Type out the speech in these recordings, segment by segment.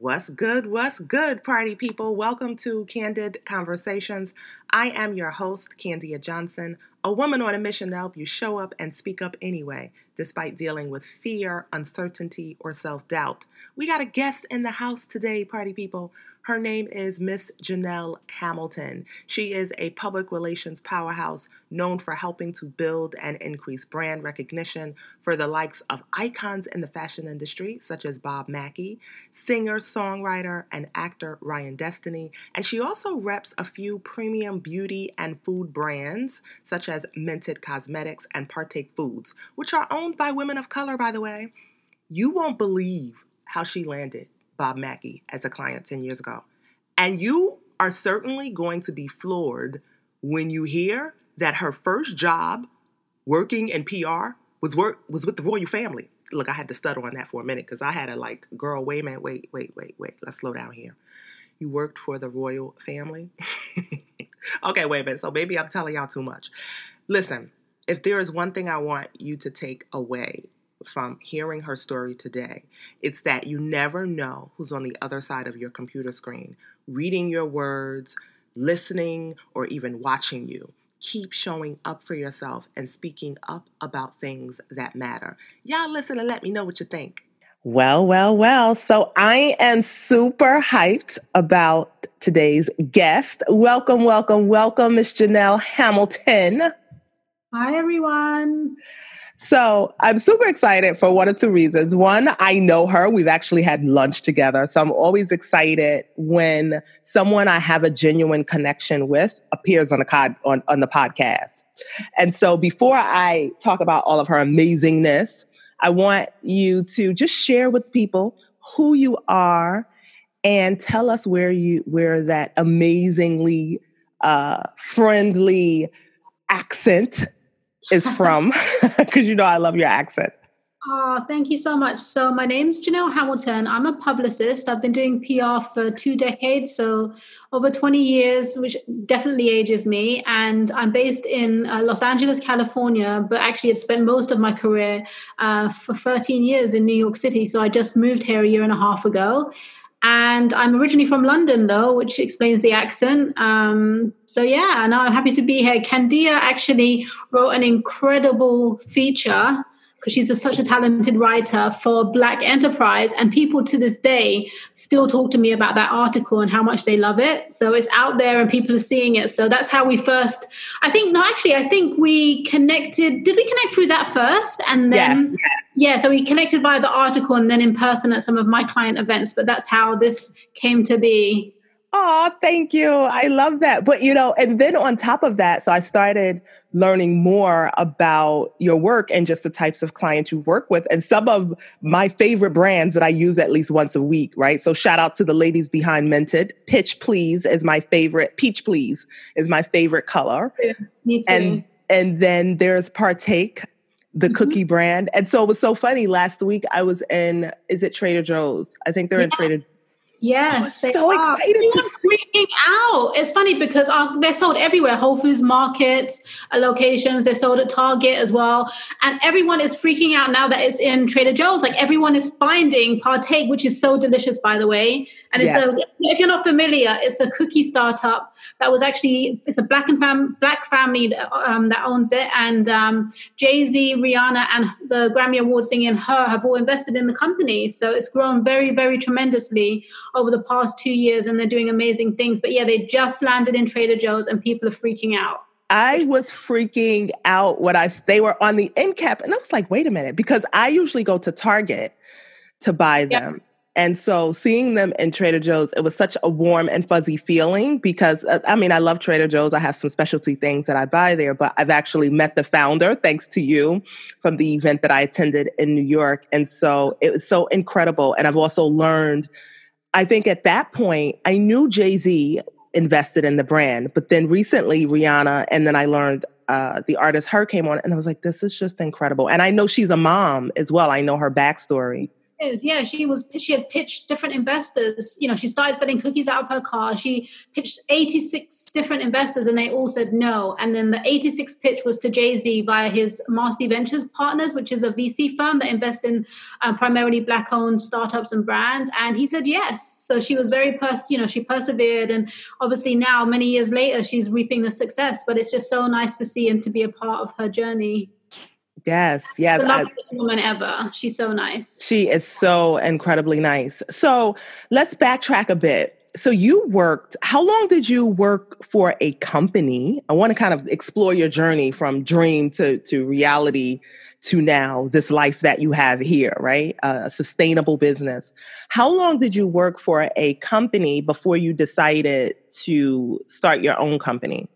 What's good? What's good, party people? Welcome to Candid Conversations. I am your host, Candia Johnson, a woman on a mission to help you show up and speak up anyway, despite dealing with fear, uncertainty, or self doubt. We got a guest in the house today, party people. Her name is Miss Janelle Hamilton. She is a public relations powerhouse known for helping to build and increase brand recognition for the likes of icons in the fashion industry, such as Bob Mackie, singer, songwriter, and actor Ryan Destiny. And she also reps a few premium beauty and food brands, such as Mented Cosmetics and Partake Foods, which are owned by women of color, by the way. You won't believe how she landed Bob Mackie as a client 10 years ago. And you are certainly going to be floored when you hear that her first job working in PR was work was with the royal family. Look, I had to stutter on that for a minute because I had a like, girl, wait a minute, wait, wait, wait, wait. Let's slow down here. You worked for the royal family? okay, wait a minute. So maybe I'm telling y'all too much. Listen, if there is one thing I want you to take away from hearing her story today. It's that you never know who's on the other side of your computer screen, reading your words, listening, or even watching you. Keep showing up for yourself and speaking up about things that matter. Y'all listen and let me know what you think. Well, well, well. So I am super hyped about today's guest. Welcome, welcome, welcome, Miss Janelle Hamilton. Hi, everyone. So I'm super excited for one or two reasons. One, I know her. We've actually had lunch together. So I'm always excited when someone I have a genuine connection with appears on the, cod, on, on the podcast. And so before I talk about all of her amazingness, I want you to just share with people who you are and tell us where you where that amazingly uh, friendly accent is from, because you know I love your accent. Oh, thank you so much. So, my name's Janelle Hamilton. I'm a publicist. I've been doing PR for two decades, so over 20 years, which definitely ages me. And I'm based in uh, Los Angeles, California, but actually I've spent most of my career uh, for 13 years in New York City. So, I just moved here a year and a half ago. And I'm originally from London, though, which explains the accent. Um, so, yeah, and I'm happy to be here. Candia actually wrote an incredible feature because she's a, such a talented writer for Black Enterprise. And people to this day still talk to me about that article and how much they love it. So it's out there and people are seeing it. So that's how we first, I think, no, actually, I think we connected. Did we connect through that first? And then, yes. yeah, so we connected via the article and then in person at some of my client events. But that's how this came to be. Oh, thank you. I love that. But, you know, and then on top of that, so I started learning more about your work and just the types of clients you work with and some of my favorite brands that I use at least once a week, right? So shout out to the ladies behind Mented. Pitch Please is my favorite. Peach Please is my favorite color. Yeah, me too. And and then there's Partake, the mm-hmm. cookie brand. And so it was so funny. Last week I was in, is it Trader Joe's? I think they're yeah. in Trader Yes, they so are. excited to freaking out. It's funny because uh, they're sold everywhere: Whole Foods markets, uh, locations. They're sold at Target as well, and everyone is freaking out now that it's in Trader Joe's. Like everyone is finding Partake, which is so delicious, by the way. And it's a, if you're not familiar, it's a cookie startup that was actually it's a black and fam, black family that, um, that owns it, and um, Jay Z, Rihanna, and the Grammy Award singer and H.E.R. have all invested in the company. So it's grown very, very tremendously over the past two years, and they're doing amazing things. But yeah, they just landed in Trader Joe's, and people are freaking out. I was freaking out when I they were on the end cap, and I was like, wait a minute, because I usually go to Target to buy them. And so seeing them in Trader Joe's, it was such a warm and fuzzy feeling because uh, I mean, I love Trader Joe's. I have some specialty things that I buy there, but I've actually met the founder thanks to you from the event that I attended in New York. And so it was so incredible. And I've also learned, I think at that point, I knew Jay Z invested in the brand, but then recently Rihanna, and then I learned uh, the artist H.E.R. came on, and I was like, this is just incredible. And I know she's a mom as well. I know her backstory is. Yeah, she was. She had pitched different investors. You know, she started selling cookies out of her car. She pitched 86 different investors, and they all said no. And then the 86th pitch was to Jay Z via his Marcy Ventures Partners, which is a VC firm that invests in um, primarily black-owned startups and brands. And he said yes. So she was very, pers- you know, she persevered, and obviously now, many years later, she's reaping the success. But it's just so nice to see and to be a part of her journey. Yes, yes. The loveliest woman ever. She's so nice. She is so incredibly nice. So let's backtrack a bit. So you worked, how long did you work for a company? I want to kind of explore your journey from dream to, to reality to now, this life that you have here, right? A sustainable business. How long did you work for a company before you decided to start your own company?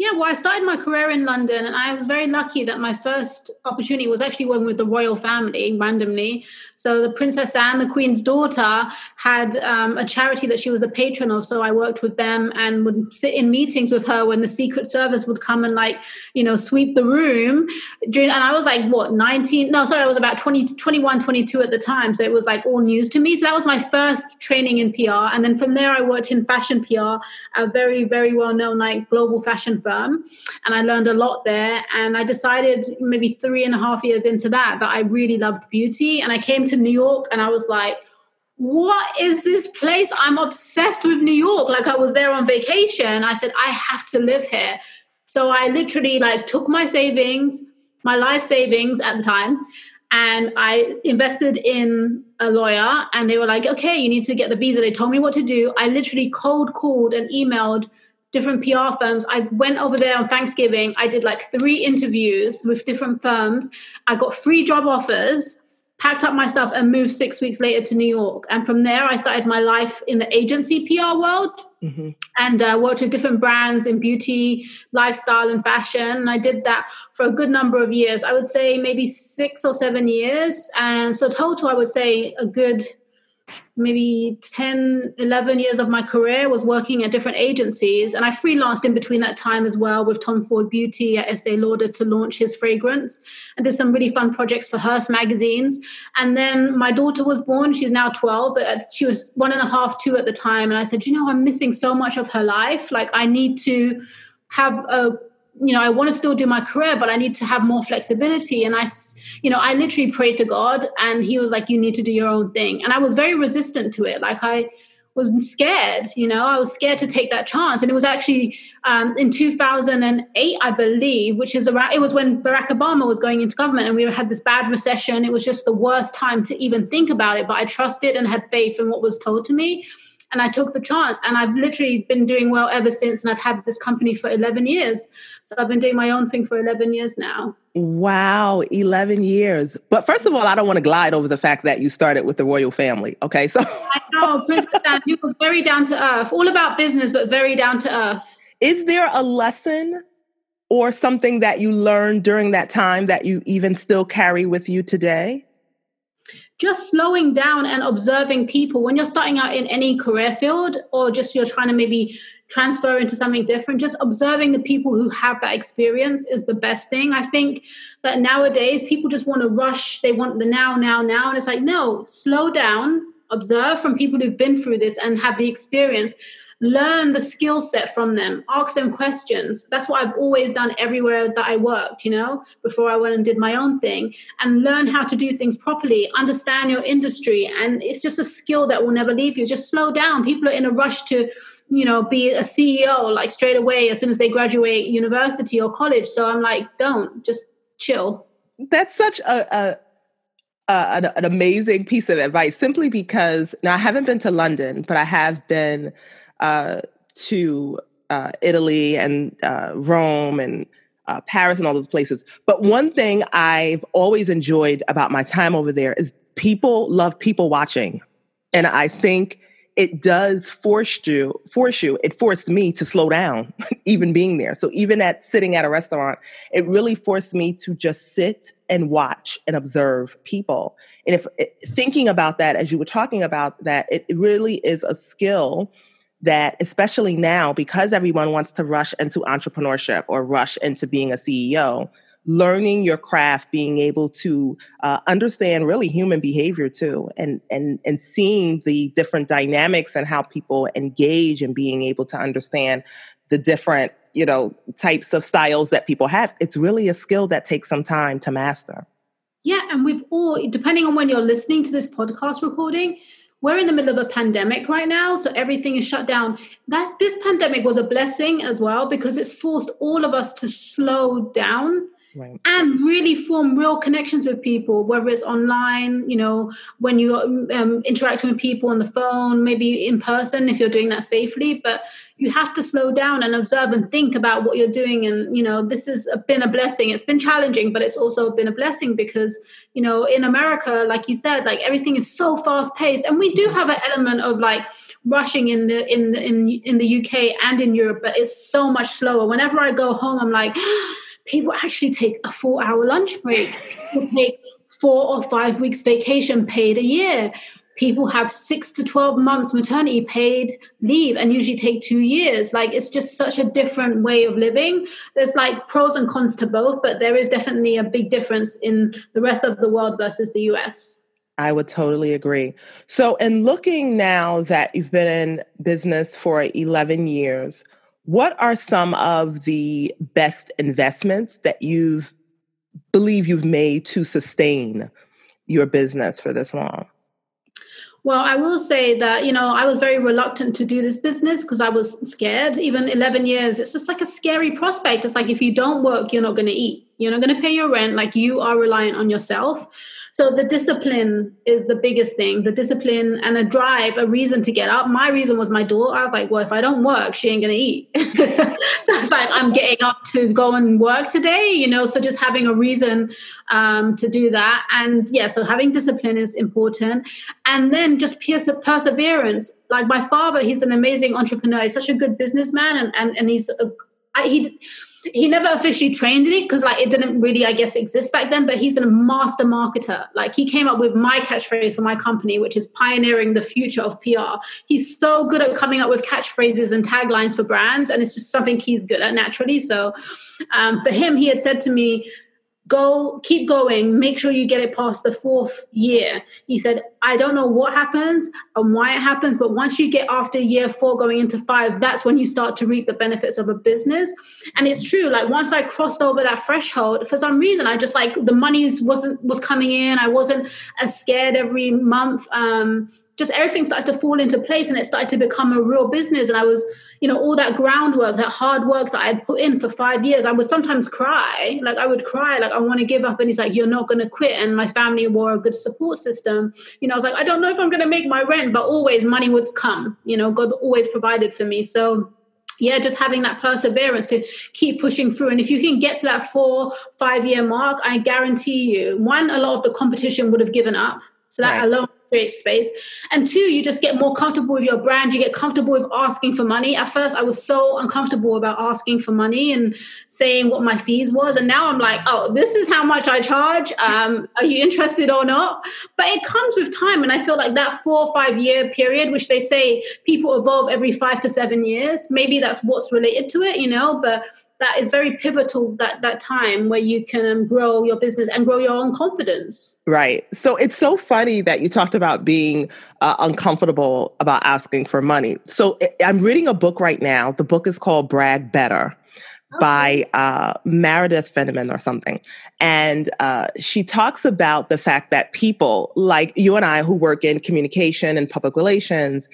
Yeah, well, I started my career in London, and I was very lucky that my first opportunity was actually working with the royal family randomly. So, the Princess Anne, the Queen's daughter, had um, a charity that she was a patron of. So, I worked with them and would sit in meetings with her when the Secret Service would come and, like, you know, sweep the room. During, and I was like, what, 19? No, sorry, I was about 20, 21, 22 at the time. So, it was like all news to me. So, that was my first training in PR. And then from there, I worked in fashion PR, a very, very well known, like, global fashion firm. And I learned a lot there. And I decided maybe three and a half years into that that I really loved beauty. And I came to New York and I was like, what is this place? I'm obsessed with New York. Like I was there on vacation. I said, I have to live here. So I literally like took my savings, my life savings at the time, and I invested in a lawyer and they were like, okay, you need to get the visa. They told me what to do. I literally cold called and emailed different PR firms. I went over there on Thanksgiving. I did like three interviews with different firms. I got free job offers, packed up my stuff, and moved six weeks later to New York. And from there, I started my life in the agency PR world mm-hmm. and uh, worked with different brands in beauty, lifestyle, and fashion. And I did that for a good number of years. I would say maybe six or seven years. And so, total, I would say a good maybe 10 11 years of my career was working at different agencies and i freelanced in between that time as well with tom ford beauty at estee lauder to launch his fragrance and did some really fun projects for hearst magazines. And then my daughter was born she's now 12 but she was one and a half two at the time and i said you know i'm missing so much of her life. Like i need to have a you know, I want to still do my career, but I need to have more flexibility. And I, you know, I literally prayed to God and he was like, you need to do your own thing. And I was very resistant to it. Like I was scared, you know, I was scared to take that chance. And it was actually um, in 2008, I believe, which is around, it was when Barack Obama was going into government and we had this bad recession. It was just the worst time to even think about it. But I trusted and had faith in what was told to me and I took the chance. And I've literally been doing well ever since. And I've had this company for 11 years. So I've been doing my own thing for 11 years now. Wow, 11 years. But first of all, I don't want to glide over the fact that you started with the royal family. Okay. So I know, Princess Anne, you was very down to earth, all about business, but very down to earth. Is there a lesson or something that you learned during that time that you even still carry with you today? Just slowing down and observing people when you're starting out in any career field or just you're trying to maybe transfer into something different just observing the people who have that experience is the best thing. I think that nowadays people just want to rush. They want the now now now. And it's like no slow down observe from people who've been through this and have the experience learn the skill set from them, ask them questions. That's what I've always done everywhere that I worked, you know, before I went and did my own thing and learn how to do things properly, understand your industry. And it's just a skill that will never leave you. Just slow down. People are in a rush to, you know, be a CEO like straight away as soon as they graduate university or college. So I'm like, don't just chill. That's such a, a uh, an, an, amazing piece of advice simply because now I haven't been to London, but I have been uh, to uh, Italy and uh, Rome and uh, Paris and all those places. But one thing I've always enjoyed about my time over there is people love people watching. And I think it does force you, force you, it forced me to slow down, even being there. So even at sitting at a restaurant, it really forced me to just sit and watch and observe people. And if thinking about that, as you were talking about that, it really is a skill that especially now because everyone wants to rush into entrepreneurship or rush into being a CEO learning your craft, being able to uh, understand really human behavior too, and and and seeing the different dynamics and how people engage, and being able to understand the different you know types of styles that people have. It's really a skill that takes some time to master. Yeah, and we've all, depending on when you're listening to this podcast recording, we're in the middle of a pandemic right now so everything is shut down. That this pandemic was a blessing as well because it's forced all of us to slow down Right. and really form real connections with people whether it's online you know when you're um, interacting with people on the phone maybe in person if you're doing that safely. But you have to slow down and observe and think about what you're doing. And you know this has been a blessing. It's been challenging but it's also been a blessing because you know in america like you said like everything is so fast paced and we do mm-hmm. have an element of like rushing in the in the in, in the uk and in europe but it's so much slower. Whenever i go home i'm like people actually take a four hour lunch break. People take four or five weeks vacation paid a year. People have six to 12 months maternity paid leave and usually take two years. Like it's just such a different way of living. There's like pros and cons to both, but there is definitely a big difference in the rest of the world versus the US. I would totally agree. So, in looking now that you've been in business for 11 years, what are some of the best investments that you've believe you've made to sustain your business for this long? Well, I will say that, you know, I was very reluctant to do this business because I was scared. Even 11 years, it's just like a scary prospect. It's like if you don't work, you're not going to eat. You're not going to pay your rent. Like you are reliant on yourself. So the discipline is the biggest thing. The discipline and a drive, a reason to get up. My reason was my daughter. I was like, well, if I don't work, she ain't gonna eat. so it's like I'm getting up to go and work today, you know. So just having a reason um, to do that, and yeah, so having discipline is important, and then just perseverance. Like my father, he's an amazing entrepreneur. He's such a good businessman, and and, and he's a, he he never officially trained in it because like it didn't really i guess exist back then but he's a master marketer. Like he came up with my catchphrase for my company which is pioneering the future of pr he's so good at coming up with catchphrases and taglines for brands and it's just something he's good at naturally. So um, for him he had said to me go keep going make sure you get it past the fourth year. He said i don't know what happens and why it happens but once you get after year four going into five that's when you start to reap the benefits of a business. And it's true like once i crossed over that threshold for some reason i just like the money wasn't was coming in. I wasn't as scared every month. Um just everything started to fall into place and it started to become a real business. And i was you know, all that groundwork, that hard work that I had put in for five years, I would sometimes cry. Like I would cry, like I want to give up. And he's like, You're not going to quit. And my family were a good support system. You know, I was like, I don't know if I'm going to make my rent, but always money would come. You know, God always provided for me. So yeah, just having that perseverance to keep pushing through. And if you can get to that four, five year mark, I guarantee you, one, a lot of the competition would have given up. So that right. alone create space. And two, you just get more comfortable with your brand. You get comfortable with asking for money. At first, I was so uncomfortable about asking for money and saying what my fees was. And now I'm like, oh, this is how much I charge. Um, are you interested or not? But it comes with time. And I feel like that four or five year period, which they say people evolve every five to seven years, maybe that's what's related to it, you know, but that is very pivotal that that time where you can um, grow your business and grow your own confidence right so it's so funny that you talked about being uh, uncomfortable about asking for money so i'm reading a book right now the book is called brag better okay. by uh, Meredith Fineman or something. And uh, she talks about the fact that people like you and I who work in communication and public relations,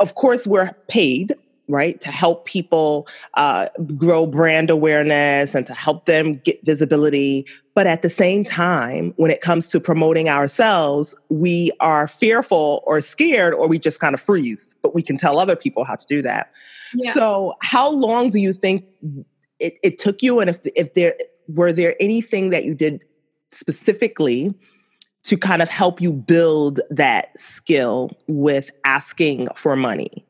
of course, we're paid right? To help people uh, grow brand awareness and to help them get visibility. But at the same time, when it comes to promoting ourselves, we are fearful or scared or we just kind of freeze, but we can tell other people how to do that. Yeah. So, how long do you think it, it took you? And if, if there were there anything that you did specifically to kind of help you build that skill with asking for money?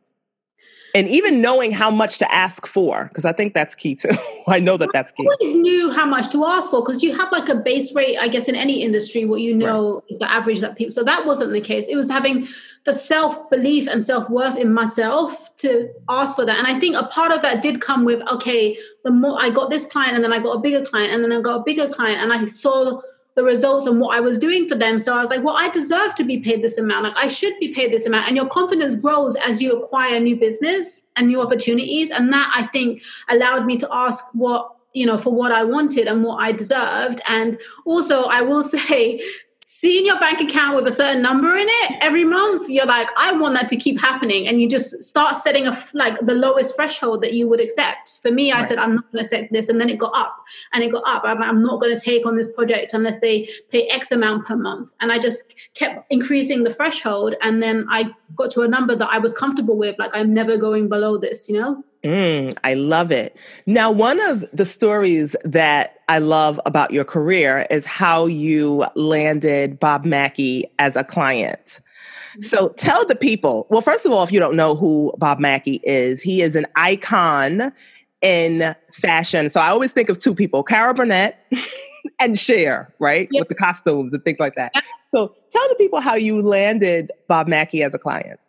And even knowing how much to ask for because i think that's key too. I know that that's key. I always knew how much to ask for because you have like a base rate i guess in any industry what you know right. is the average that people so that wasn't the case. It was having the self belief and self worth in myself to ask for that. And i think a part of that did come with okay the more i got this client and then i got a bigger client and then i got a bigger client and i saw the results and what I was doing for them. So I was like, well, I deserve to be paid this amount. Like I should be paid this amount. And your confidence grows as you acquire new business and new opportunities. And that I think allowed me to ask what you know for what i wanted and what i deserved and also i will say seeing your bank account with a certain number in it every month you're like i want that to keep happening. And you just start setting a like the lowest threshold that you would accept. For me i right. said i'm not going to accept this and then it got up and it got up. I'm, I'm not going to take on this project unless they pay x amount per month. And i just kept increasing the threshold and then i got to a number that i was comfortable with like i'm never going below this you know Mm, I love it. Now, one of the stories that I love about your career is how you landed Bob Mackie as a client. So tell the people, well, first of all, if you don't know who Bob Mackie is, he is an icon in fashion. So I always think of two people, Carol Burnett and Cher, right? Yep. With the costumes and things like that. So tell the people how you landed Bob Mackie as a client.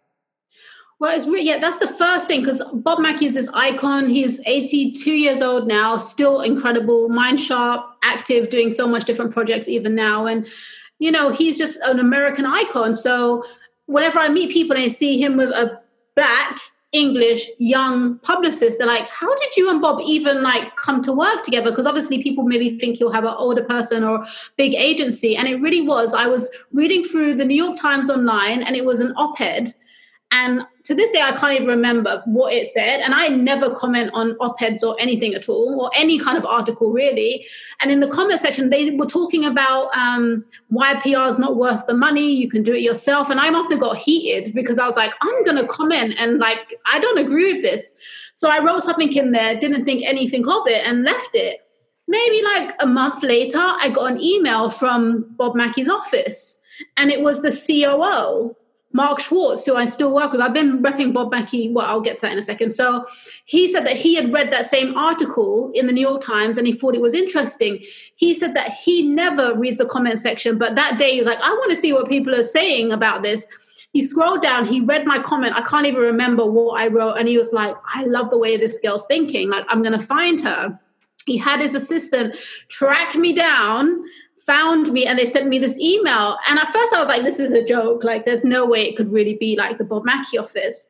Well, it's really, yeah, that's the first thing because Bob Mackie is this icon. He's 82 years old now, still incredible, mind sharp, active, doing so much different projects even now. And, you know, he's just an American icon. So whenever I meet people and I see him with a black, English young publicist, they're like, how did you and Bob even like come to work together? Because obviously people maybe think you'll have an older person or big agency. And it really was. I was reading through the New York Times online and it was an op-ed and to this day, I can't even remember what it said. And I never comment on op eds or anything at all, or any kind of article really. And in the comment section, they were talking about um, why PR is not worth the money. You can do it yourself. And I must have got heated because I was like, I'm going to comment and like, I don't agree with this. So I wrote something in there, didn't think anything of it, and left it. Maybe like a month later, I got an email from Bob Mackie's office, and it was the COO Mark Schwartz, who I still work with, I've been repping Bob Mackie. Well, I'll get to that in a second. So he said that he had read that same article in the New York Times and he thought it was interesting. He said that he never reads the comment section, but that day he was like, I want to see what people are saying about this. He scrolled down, he read my comment. I can't even remember what I wrote. And he was like, I love the way this girl's thinking. Like, I'm going to find her. He had his assistant track me down found me and they sent me this email. And at first I was like, this is a joke. Like, there's no way it could really be like the Bob Mackie office.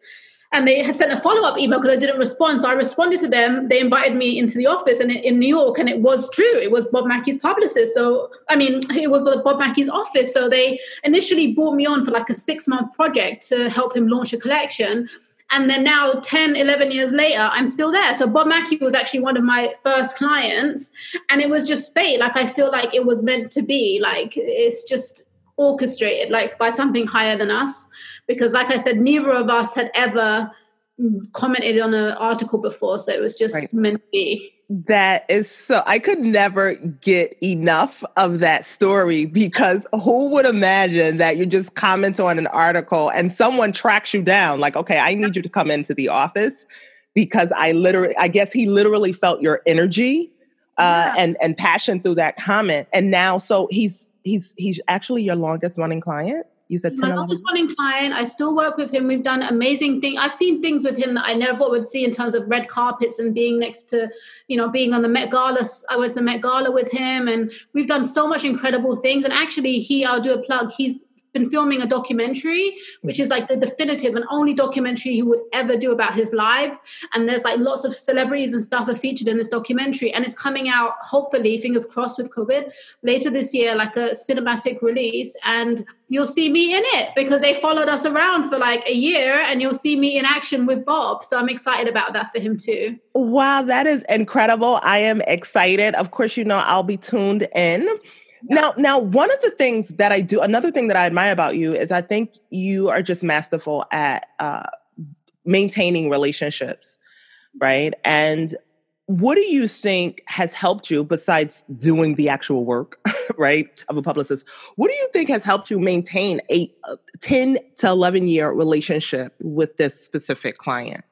And they had sent a follow up email because I didn't respond. So I responded to them. They invited me into the office and in New York, and it was true. It was Bob Mackie's publicist. So, I mean, it was Bob Mackie's office. So they initially brought me on for like a six month project to help him launch a collection and then now 10 11 years later i'm still there. So bob mackie was actually one of my first clients. And it was just fate. Like i feel like it was meant to be. Like it's just orchestrated like by something higher than us. Because like i said neither of us had ever commented on an article before. So it was just right. meant to be that is so, I could never get enough of that story because who would imagine that you just comment on an article and someone tracks you down? Like, okay, I need you to come into the office because I literally, I guess he literally felt your energy uh, yeah. and and passion through that comment. And now, so he's he's he's actually your longest running client. You said my longest running client. I still work with him. We've done amazing things. I've seen things with him that I never would see in terms of red carpets and being next to, you know, being on the Met Gala. I was the Met Gala with him, and we've done so much incredible things. And actually, he, I'll do a plug. He's been filming a documentary, which is like the definitive and only documentary he would ever do about his life. And there's like lots of celebrities and stuff are featured in this documentary. And it's coming out, hopefully, fingers crossed with COVID, later this year, like a cinematic release. And you'll see me in it because they followed us around for like a year and you'll see me in action with Bob. So I'm excited about that for him too. Wow, that is incredible. I am excited. Of course, you know, I'll be tuned in. Now, now, one of the things that I do, another thing that I admire about you is I think you are just masterful at uh, maintaining relationships, right? And what do you think has helped you besides doing the actual work, right, of a publicist? What do you think has helped you maintain a 10 to 11 year relationship with this specific client?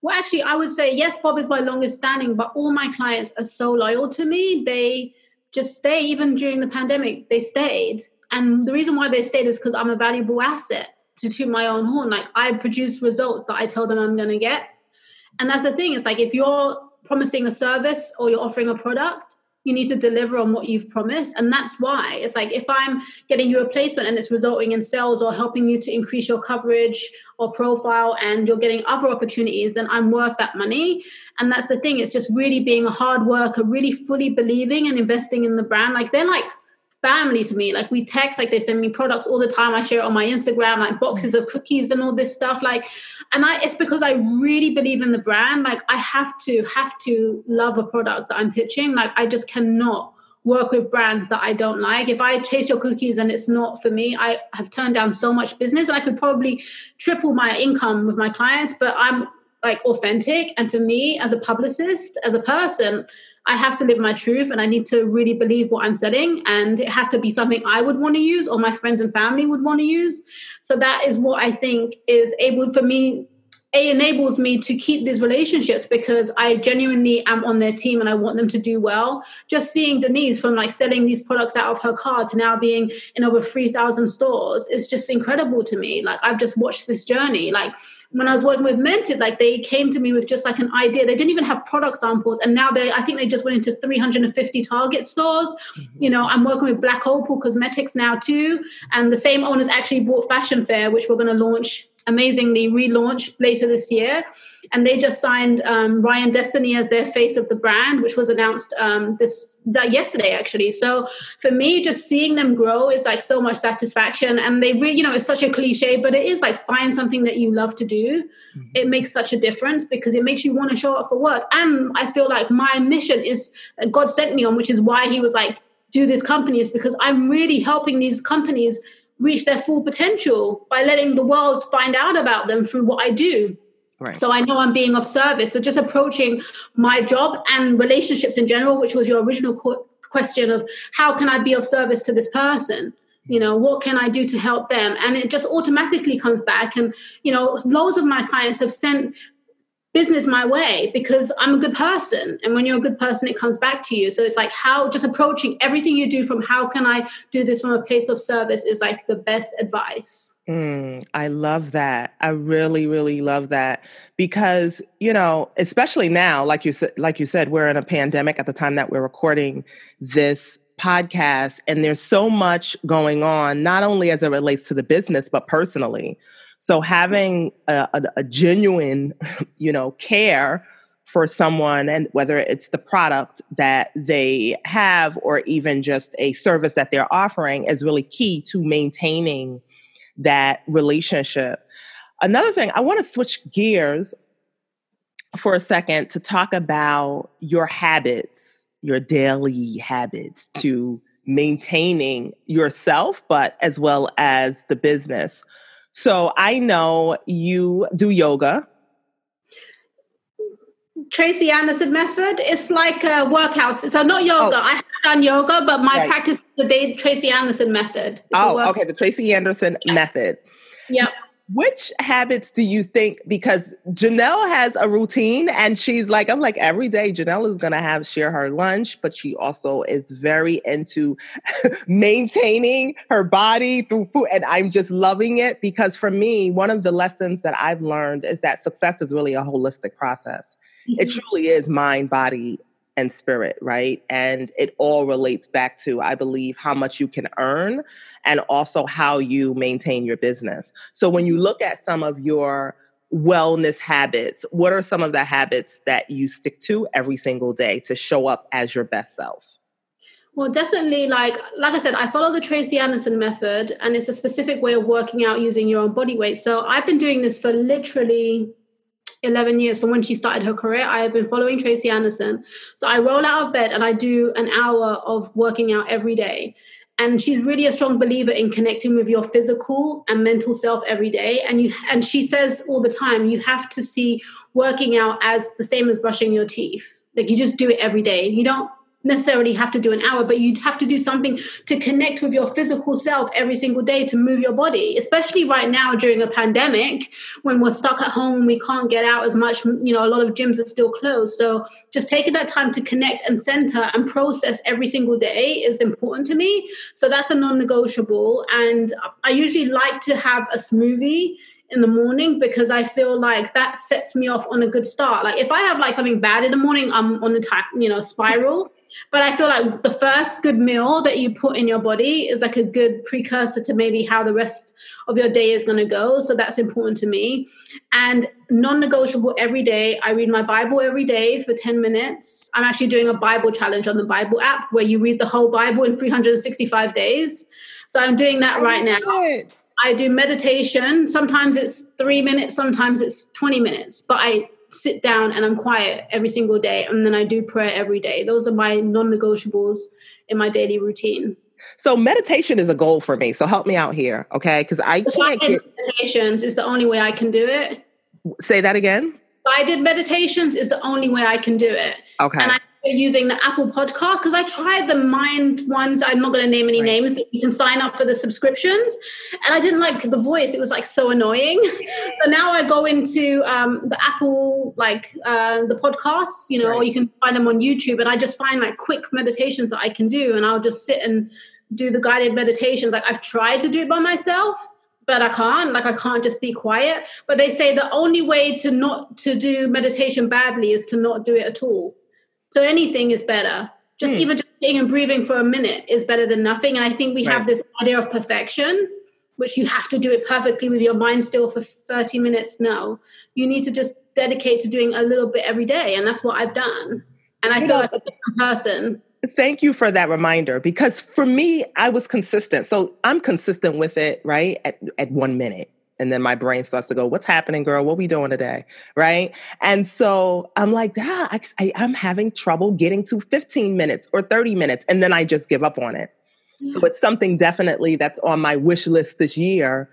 Well, actually, I would say yes, Bob is my longest standing, but all my clients are so loyal to me. They just stay, even during the pandemic, they stayed. And the reason why they stayed is because I'm a valuable asset to toot my own horn. Like I produce results that I tell them I'm going to get. And that's the thing. It's like if you're promising a service or you're offering a product, you need to deliver on what you've promised. And that's why it's like if I'm getting you a placement and it's resulting in sales or helping you to increase your coverage or profile and you're getting other opportunities, then I'm worth that money. And that's the thing. It's just really being a hard worker, really fully believing and investing in the brand. Like they're like family to me. Like we text, like they send me products all the time. I share it on my Instagram, like boxes of cookies and all this stuff. Like, and I it's because I really believe in the brand. Like I have to have to love a product that I'm pitching. Like I just cannot work with brands that I don't like. If I taste your cookies and it's not for me, I have turned down so much business and I could probably triple my income with my clients, but I'm like authentic. And for me as a publicist, as a person, I have to live my truth and I need to really believe what I'm setting. And it has to be something I would want to use or my friends and family would want to use. So that is what I think is able for me. It enables me to keep these relationships because I genuinely am on their team and I want them to do well. Just seeing Denise from like selling these products out of her car to now being in over 3,000 stores is just incredible to me. Like I've just watched this journey. Like when I was working with Mented, like they came to me with just like an idea. They didn't even have product samples, and now they, I think they just went into 350 Target stores. Mm-hmm. You know, I'm working with Black Opal Cosmetics now too, and the same owners actually bought Fashion Fair, which we're going to launch amazingly relaunch later this year. And they just signed um, Ryan Destiny as their face of the brand, which was announced um, this that yesterday actually. So for me, just seeing them grow is like so much satisfaction. And they really, you know, it's such a cliche, but it is like find something that you love to do. Mm-hmm. It makes such a difference because it makes you want to show up for work. And I feel like my mission is God sent me on, which is why He was like, do this company is because I'm really helping these companies reach their full potential by letting the world find out about them through what I do. Right. So I know I'm being of service. So just approaching my job and relationships in general, which was your original question of how can I be of service to this person? You know, what can I do to help them? And it just automatically comes back. And, you know, loads of my clients have sent business my way because I'm a good person. And when you're a good person, it comes back to you. So it's like how just approaching everything you do from how can I do this from a place of service is like the best advice. Mm, I love that. I really, really love that because you know, especially now, like you said, like you said, we're in a pandemic at the time that we're recording this podcast, and there's so much going on, not only as it relates to the business, but personally. So having a, a, a genuine, you know, care for someone and whether it's the product that they have or even just a service that they're offering is really key to maintaining that relationship. Another thing, I want to switch gears for a second to talk about your habits, your daily habits to maintaining yourself, but as well as the business. So I know you do yoga. Tracy Anderson method. It's like a workout. So not yoga. Oh. I have done yoga, but my right. practice is the Tracy Anderson method. It's oh, okay. The Tracy Anderson yeah. method. Yep. Which habits do you think? Because Janelle has a routine and she's like, I'm like, every day Janelle is going to have share her lunch, but she also is very into maintaining her body through food. And I'm just loving it because for me, one of the lessons that I've learned is that success is really a holistic process. Mm-hmm. It truly is mind, body, and spirit, right? And it all relates back to, I believe, how much you can earn and also how you maintain your business. So when you look at some of your wellness habits, what are some of the habits that you stick to every single day to show up as your best self? Well, definitely, like like I said, I follow the Tracy Anderson method, and it's a specific way of working out using your own body weight. So I've been doing this for literally 11 years from when she started her career, I have been following Tracy Anderson. So I roll out of bed and I do an hour of working out every day. And she's really a strong believer in connecting with your physical and mental self every day. And you and she says all the time, you have to see working out as the same as brushing your teeth. Like you just do it every day. You don't necessarily have to do an hour, but you'd have to do something to connect with your physical self every single day to move your body, especially right now during a pandemic when we're stuck at home and we can't get out as much. You know, a lot of gyms are still closed. So just taking that time to connect and center and process every single day is important to me. So that's a non negotiable. And I usually like to have a smoothie in the morning because I feel like that sets me off on a good start. Like if I have like something bad in the morning, I'm on the you know, spiral. But I feel like the first good meal that you put in your body is like a good precursor to maybe how the rest of your day is going to go. So that's important to me. And non negotiable every day. I read my Bible every day for 10 minutes. I'm actually doing a Bible challenge on the Bible app where you read the whole Bible in 365 days. So I'm doing that oh, right now. I do meditation. Sometimes it's three minutes, sometimes it's 20 minutes, but I sit down and I'm quiet every single day. And then I do prayer every day. Those are my non negotiables in my daily routine. So meditation is a goal for me. So help me out here, okay? Because I can't get meditations is the only way I can do it. Say that again. I did meditations is the only way I can do it. Okay. And I using the Apple podcast because I tried the Mind ones. I'm not going to name any right. names you can sign up for the subscriptions, and I didn't like the voice. It was like so annoying. so now I go into um, the Apple like uh, the podcasts, you know, right. or you can find them on YouTube, and I just find like quick meditations that I can do, and I'll just sit and do the guided meditations. Like I've tried to do it by myself but I can't. Like I can't just be quiet. But they say the only way to not to do meditation badly is to not do it at all. So anything is better. Just mm. even just sitting and breathing for a minute is better than nothing. And I think we right. have this idea of perfection, which you have to do it perfectly with your mind still for 30 minutes. No, you need to just dedicate to doing a little bit every day. And that's what I've done. And I you feel know, like a different person. Thank you for that reminder because for me, I was consistent. So I'm consistent with it, right? At, at one minute and then my brain starts to go what's happening girl? What we doing today? Right? And so i'm like ah, I, I, i'm having trouble getting to 15 minutes or 30 minutes and then i just give up on it. Yeah. so it's something definitely that's on my wish list this year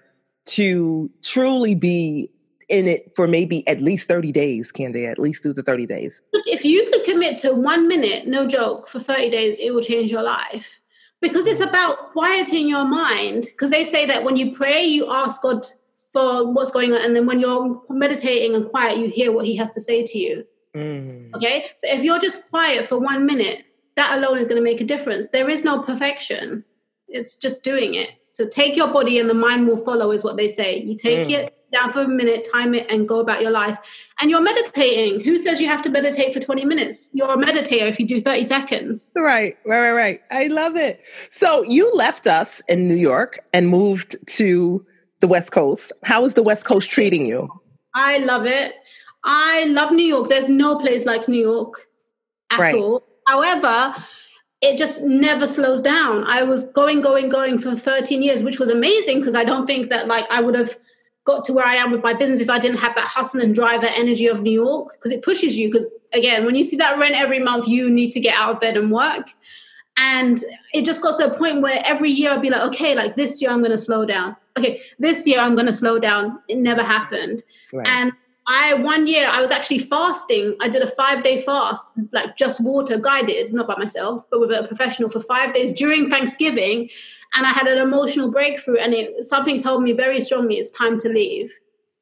to truly be in it for maybe at least 30 days Candia at least do the 30 days. If you could commit to one minute no joke for 30 days it will change your life. Because it's mm. about quieting your mind because they say that when you pray you ask god for what's going on. And then when you're meditating and quiet, you hear what he has to say to you. Mm. Okay. So if you're just quiet for one minute, that alone is going to make a difference. There is no perfection. It's just doing it. So take your body and the mind will follow, is what they say. You take mm. it down for a minute, time it, and go about your life. And you're meditating. Who says you have to meditate for 20 minutes? You're a meditator if you do 30 seconds. Right, right, right, right. I love it. So you left us in New York and moved to the West Coast. How is the West Coast treating you? I love it. I love New York. There's no place like New York at right. all. However, it just never slows down. I was going, going, going for 13 years, which was amazing because I don't think that like I would have got to where I am with my business if I didn't have that hustle and drive, that energy of New York, because it pushes you. Because again, when you see that rent every month, you need to get out of bed and work. And it just got to a point where every year I'd be like, okay, like this year I'm going to slow down. Okay, this year I'm going to slow down. It never happened. Right. And I, one year, I was actually fasting. I did a five day fast, like just water guided, not by myself, but with a professional for five days during Thanksgiving. And I had an emotional breakthrough, and it, something told me very strongly it's time to leave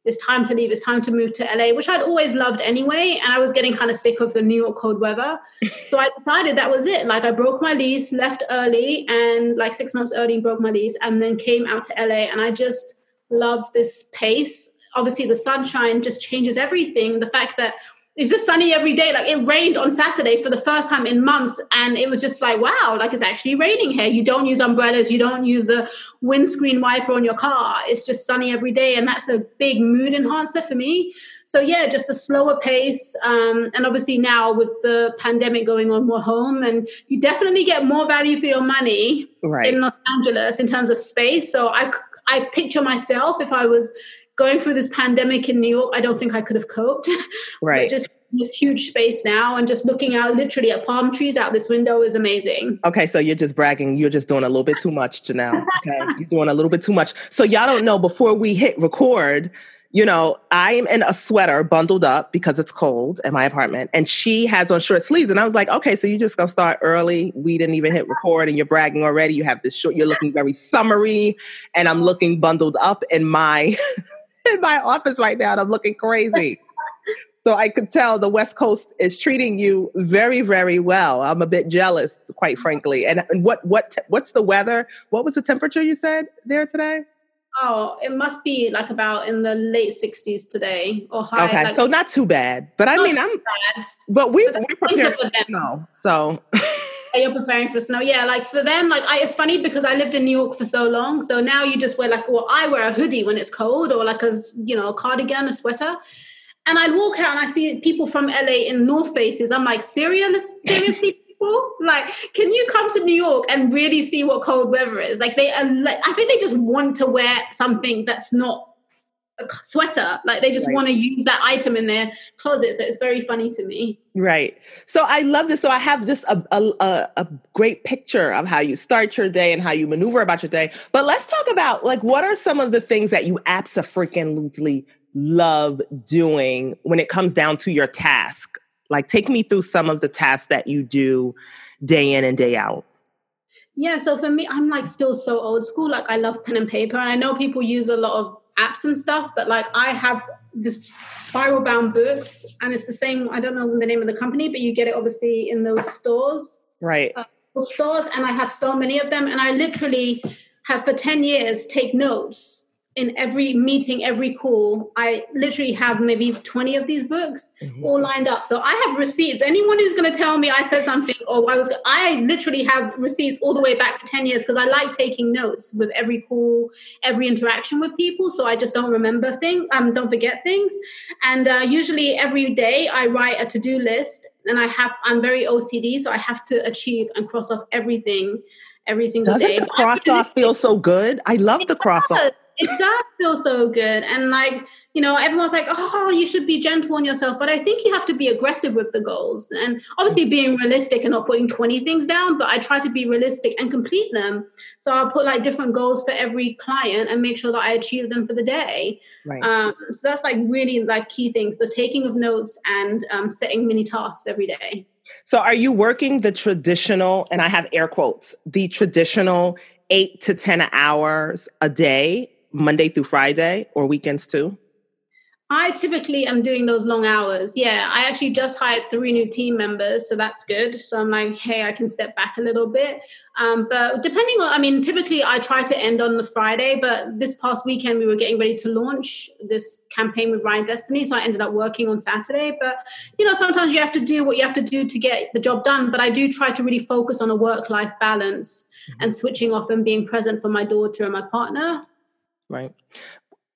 it's time to leave, it's time to move to LA, which I'd always loved anyway. And I was getting kind of sick of the New York cold weather. so I decided that was it. Like I broke my lease, left early, and like six months early, broke my lease, and then came out to LA. And I just love this pace. Obviously, the sunshine just changes everything. The fact that it's just sunny every day. Like it rained on Saturday for the first time in months, and it was just like, wow, like it's actually raining here. You don't use umbrellas, you don't use the windscreen wiper on your car. It's just sunny every day, and that's a big mood enhancer for me. So yeah, just a slower pace, um, and obviously now with the pandemic going on, more home, and you definitely get more value for your money right. in Los Angeles in terms of space. So I I picture myself if I was going through this pandemic in New York, I don't think I could have coped. Right. just this huge space now and just looking out literally at palm trees out this window is amazing. Okay, so you're just bragging. You're just doing a little bit too much, Janelle. Okay, you're doing a little bit too much. So y'all don't know before we hit record. you know, I'm in a sweater bundled up because it's cold in my apartment, and she has on short sleeves. And I was like, okay, so you're just gonna start early. We didn't even hit record, and you're bragging already. You have this short, you're looking very summery, and I'm looking bundled up in my in my office right now, and I'm looking crazy. So I could tell the West Coast is treating you very, very well. I'm a bit jealous, quite frankly. And what what te- what's the weather? What was the temperature you said there today? Oh, it must be like about in the late 60s today or high. Okay, like, so not too bad. But I mean, I'm. bad. But we But we're prepared for snow, so. You're preparing for snow. Yeah, like for them, like I, it's funny because I lived in New York for so long. So now you just wear like, well, I wear a hoodie when it's cold or like a, you know, a cardigan, a sweater. And I walk out and I see people from LA in North Faces. I'm like, serious, seriously, people? Like, can you come to New York and really see what cold weather is? Like, they are, like, I think they just want to wear something that's not a sweater. Like, they just Right. want to use that item in their closet. So it's very funny to me. Right. So I love this. So I have just a, a, a, a great picture of how you start your day and how you maneuver about your day. But let's talk about like what are some of the things that you absolutely love doing when it comes down to your task? Like take me through some of the tasks that you do day in and day out. Yeah, so for me, I'm like still so old school. Like I love pen and paper. And I know people use a lot of apps and stuff, but like I have this spiral bound books and it's the same, I don't know the name of the company, but you get it obviously in those stores, Right. Uh, stores, and I have so many of them. And I literally have for 10 years take notes in every meeting, every call. I literally have maybe 20 of these books Mhm. all lined up. So I have receipts. Anyone who's going to tell me I said something or I was, I literally have receipts all the way back for 10 years because I like taking notes with every call, every interaction with people. So I just don't remember things, um, don't forget things. And uh, usually every day I write a to-do list and I have, I'm very OCD. So I have to achieve and cross off everything every single Doesn't day. the But I cross off feel so good? I love the cross off. It does feel so good. And like, you know, everyone's like, oh, you should be gentle on yourself. But I think you have to be aggressive with the goals. And obviously being realistic and not putting 20 things down, but I try to be realistic and complete them. So I'll put like different goals for every client and make sure that I achieve them for the day. Right. Um, so that's like really like key things, the taking of notes and um, setting mini tasks every day. So are you working the traditional, and I have air quotes, the traditional eight to 10 hours a day, Monday through Friday, or weekends too? I typically am doing those long hours. Yeah, I actually just hired three new team members, so that's good. So I'm like, hey, I can step back a little bit. Um, but depending on, I mean, typically I try to end on the Friday, but this past weekend we were getting ready to launch this campaign with Ryan Destiny, so I ended up working on Saturday. But you know, sometimes you have to do what you have to do to get the job done. But I do try to really focus on a work-life balance and switching off and being present for my daughter and my partner. Right.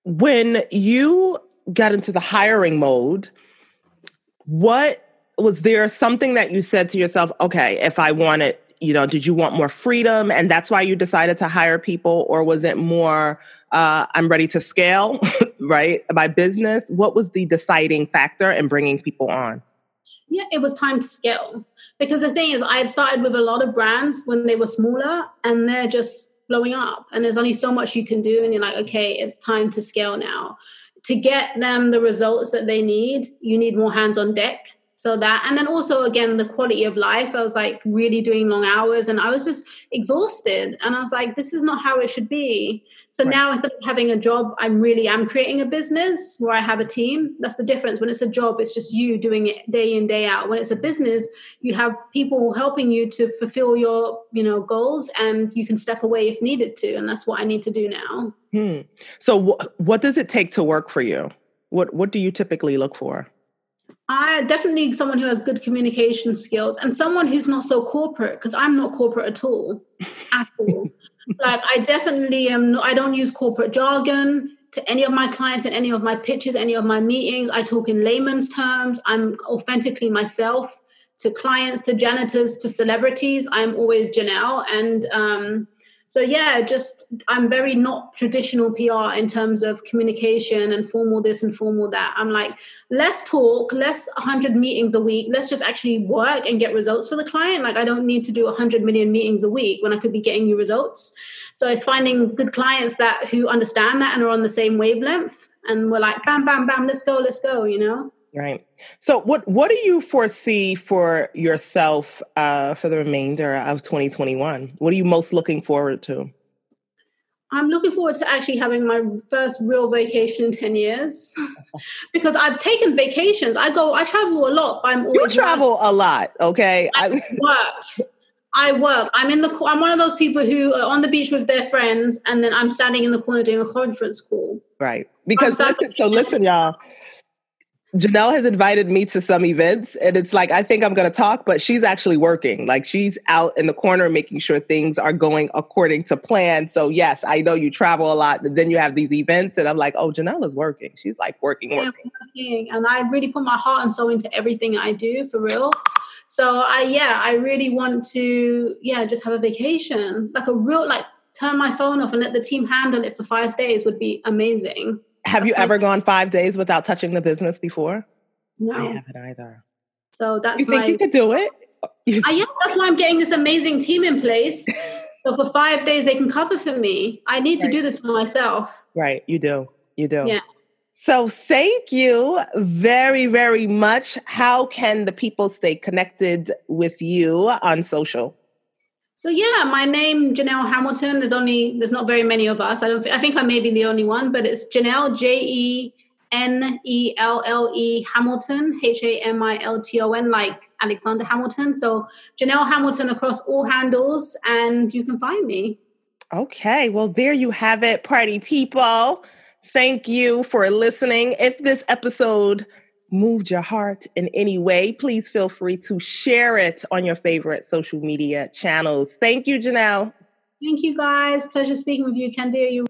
When you got into the hiring mode, what was there something that you said to yourself, okay, if I wanted, you know, did you want more freedom and that's why you decided to hire people? Or was it more, uh, I'm ready to scale, right? My business? What was the deciding factor in bringing people on? yeah, it was time to scale. Because the thing is, I had started with a lot of brands when they were smaller and they're just blowing up. And there's only so much you can do. And you're like, okay, it's time to scale now. To get them the results that they need, you need more hands on deck. So that, and then also again, the quality of life. I was like really doing long hours and I was just exhausted. And I was like, this is not how it should be. So Right. now instead of having a job, I'm really am creating a business where I have a team. That's the difference. When it's a job, it's just you doing it day in, day out. When it's a business, you have people helping you to fulfill your, you know, goals and you can step away if needed to. And that's what I need to do now. Hmm. So, wh- what does it take to work for you? What What do you typically look for? I definitely someone who has good communication skills and someone who's not so corporate because I'm not corporate at all, at all. like I definitely am. Not, I don't use corporate jargon to any of my clients in any of my pitches, any of my meetings. I talk in layman's terms. I'm authentically myself to clients, to janitors, to celebrities. I'm always Janelle, and um, so yeah, just I'm very not traditional PR in terms of communication and formal this and formal that. I'm like let's talk less 100 meetings a week let's just actually work and get results for the client like i don't need to do 100 million meetings a week when i could be getting you results so it's finding good clients that who understand that and are on the same wavelength and we're like, bam, bam, bam, let's go, let's go, you know? Right. So, what what do you foresee for yourself uh, for the remainder of 2021? What are you most looking forward to? I'm looking forward to actually having my first real vacation in 10 years because I've taken vacations. I go, I travel a lot, but I'm always. You travel working. a lot, okay? I work. I work. I'm in the. I'm one of those people who are on the beach with their friends, and then I'm standing in the corner doing a conference call. Right. Because listen, so listen, y'all. Janelle has invited me to some events, and it's like I think I'm going to talk, but she's actually working. Like she's out in the corner making sure things are going according to plan. So yes, I know you travel a lot, but then you have these events, and I'm like, oh, Janelle is working. She's like working, yeah, working. working. And I really put my heart and soul into everything I do for real. So I yeah, I really want to yeah just have a vacation, like a real like turn my phone off and let the team handle it for five days would be amazing. Have that's you ever gone five days without touching the business before? No, I haven't either. So that's you think my, you could do it? I am. That's why I'm getting this amazing team in place. So for five days they can cover for me. I need right. to do this for myself. Right, you do. You do. Yeah. So thank you very, very much. How can the people stay connected with you on social? So yeah, my name Janelle Hamilton. There's only there's not very many of us. I don't. I think I may be the only one, but it's Janelle J E N E L L E Hamilton H A M I L T O N like Alexander Hamilton. So Janelle Hamilton across all handles, and you can find me. Okay, well there you have it, party people. Thank you for listening. If this episode moved your heart in any way, please feel free to share it on your favorite social media channels. Thank you, Janelle. Thank you, guys. Pleasure speaking with you. Can do you.